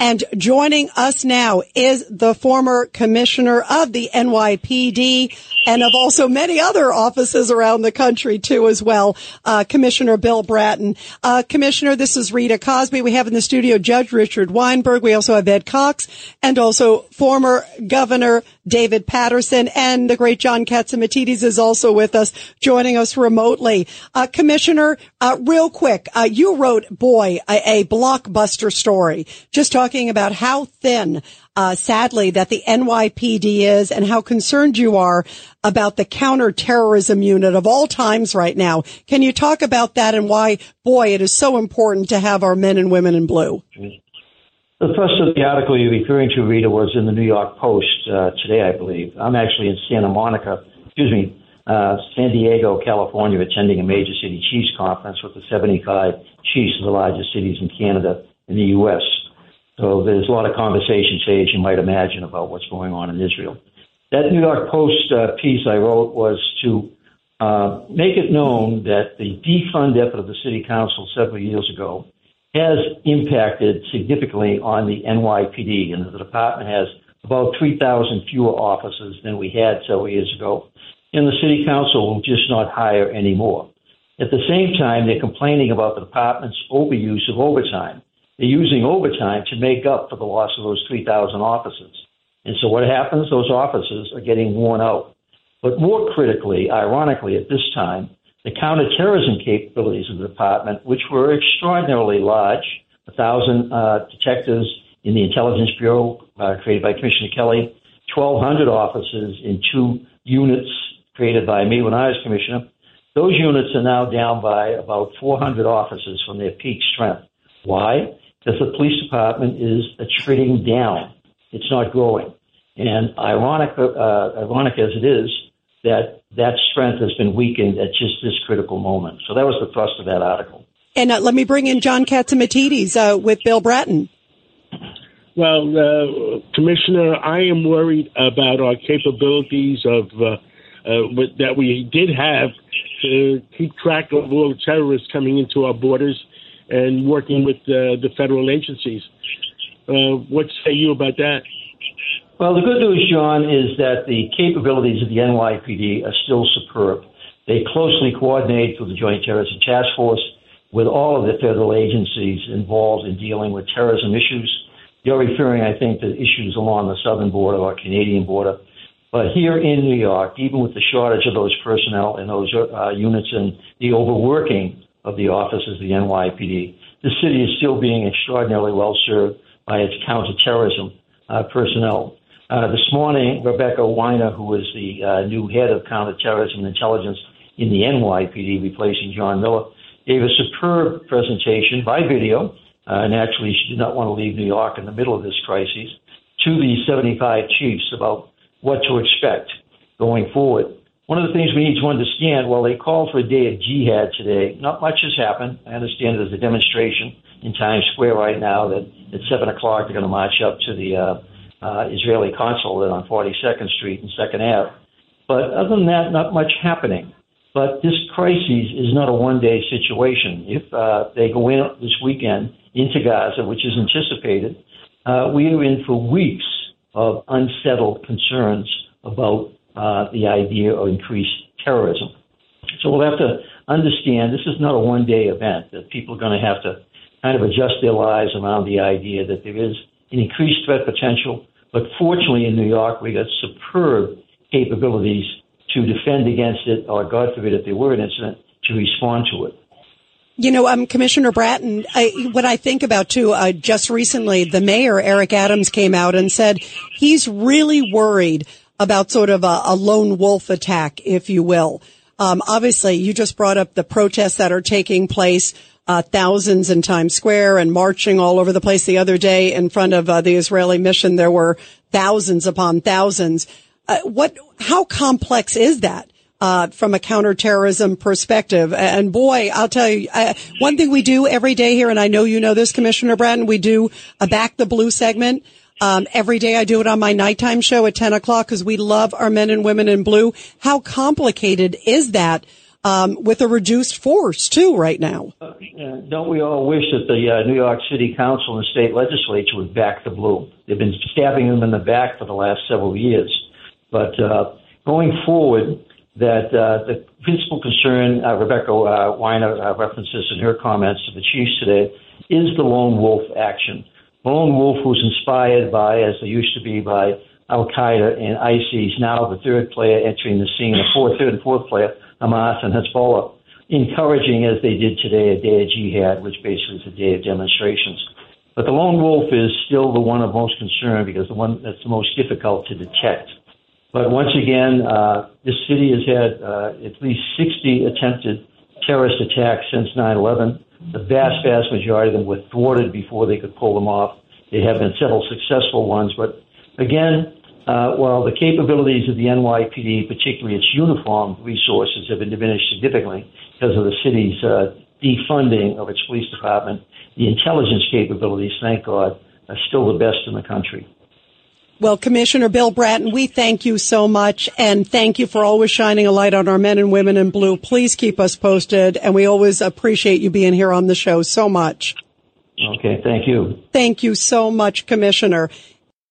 And joining us now is the former commissioner of the NYPD and of also many other offices around the country too as well, uh, Commissioner Bill Bratton. Uh, Commissioner, this is Rita Cosby. We have in the studio Judge Richard Weinberg. We also have Ed Cox and also former Governor David Paterson, and the great John Catsimatidis is also with us, joining us remotely. Uh, Commissioner, uh, real quick, uh, you wrote, boy, a, a blockbuster story. Just talking about how thin, uh, sadly, that the NYPD is and how concerned you are about the counterterrorism unit of all times right now. Can you talk about that and why, boy, it is so important to have our men and women in blue? The first of the article you're referring to, Rita, was in the New York Post uh, today, I believe. I'm actually in Santa Monica, excuse me, uh, San Diego, California, attending a major city chiefs conference with the 75 chiefs of the largest cities in Canada and the U.S. So there's a lot of conversation today, as you might imagine, about what's going on in Israel. That New York Post uh, piece I wrote was to uh, make it known that the defund effort of the city council several years ago has impacted significantly on the NYPD, and the department has about 3,000 fewer officers than we had several years ago. And the city council will just not hire anymore. At the same time, they're complaining about the department's overuse of overtime. They're using overtime to make up for the loss of those 3,000 officers. And so what happens? Those officers are getting worn out. But more critically, ironically, at this time, the counterterrorism capabilities of the department, which were extraordinarily large, a thousand uh, detectives in the Intelligence Bureau uh, created by Commissioner Kelly, 1,200 officers in two units created by me when I was commissioner. Those units are now down by about 400 officers from their peak strength. Why? because the police department is attriting down. It's not growing. And ironic, uh, ironic as it is, that that strength has been weakened at just this critical moment. So that was the thrust of that article. And uh, let me bring in John Catsimatidis uh, with Bill Bratton. Well, uh, Commissioner, I am worried about our capabilities of uh, uh, that we did have to keep track of all the terrorists coming into our borders and working with uh, the federal agencies. Uh, what say you about that? Well, the good news, John, is that the capabilities of the NYPD are still superb. They closely coordinate with the Joint Terrorism Task Force, with all of the federal agencies involved in dealing with terrorism issues. You're referring, I think, to issues along the southern border or Canadian border. But here in New York, even with the shortage of those personnel and those uh, units and the overworking of the offices of the NYPD. The city is still being extraordinarily well served by its counterterrorism uh, personnel. Uh, this morning, Rebecca Weiner, who is the uh, new head of counterterrorism intelligence in the NYPD, replacing John Miller, gave a superb presentation by video. Uh, naturally, she did not want to leave New York in the middle of this crisis to the 75 chiefs about what to expect going forward. One of the things we need to understand, while they called for a day of jihad today, not much has happened. I understand there's a demonstration in Times Square right now that at 7 o'clock they're going to march up to the uh, uh, Israeli consulate on 42nd Street and 2nd Ave. But other than that, not much happening. But this crisis is not a one day situation. If uh, they go in this weekend into Gaza, which is anticipated, uh, we are in for weeks of unsettled concerns about uh, the idea of increased terrorism. So we'll have to understand this is not a one day event, that people are going to have to kind of adjust their lives around the idea that there is an increased threat potential. But fortunately, in New York, we got superb capabilities to defend against it, or God forbid, if there were an incident, to respond to it. You know, um, Commissioner Bratton, I, what I think about too, uh, just recently, the mayor, Eric Adams, came out and said he's really worried about sort of a, a lone wolf attack, if you will. Um, obviously, you just brought up the protests that are taking place, uh, thousands in Times Square and marching all over the place. The other day, in front of uh, the Israeli mission, there were thousands upon thousands. Uh, what? How complex is that? Uh, from a counterterrorism perspective. And boy, I'll tell you, uh, one thing we do every day here, and I know you know this, Commissioner Bratton, we do a back the blue segment. Um, every day I do it on my nighttime show at 10 o'clock because we love our men and women in blue. How complicated is that? um, with a reduced force too right now. Uh, don't we all wish that the uh, New York City Council and state legislature would back the blue? They've been stabbing them in the back for the last several years. But uh, going forward, that uh, the principal concern, uh, Rebecca uh, Weiner uh, references in her comments to the chiefs today, is the lone wolf action. Lone wolf was inspired by, as they used to be, by Al Qaeda and ISIS. Now the third player entering the scene, the fourth, third and fourth player, Hamas and Hezbollah, encouraging as they did today a day of jihad, which basically is a day of demonstrations. But the lone wolf is still the one of most concern because the one that's the most difficult to detect. But once again, uh, this city has had uh, at least 60 attempted terrorist attacks since 9/11. The vast, vast majority of them were thwarted before they could pull them off. There have been several successful ones, but again, uh, while the capabilities of the NYPD, particularly its uniform resources, have been diminished significantly because of the city's uh, defunding of its police department, the intelligence capabilities, thank God, are still the best in the country. Well, Commissioner Bill Bratton, we thank you so much and thank you for always shining a light on our men and women in blue. Please keep us posted and we always appreciate you being here on the show so much. Okay, thank you. Thank you so much, Commissioner.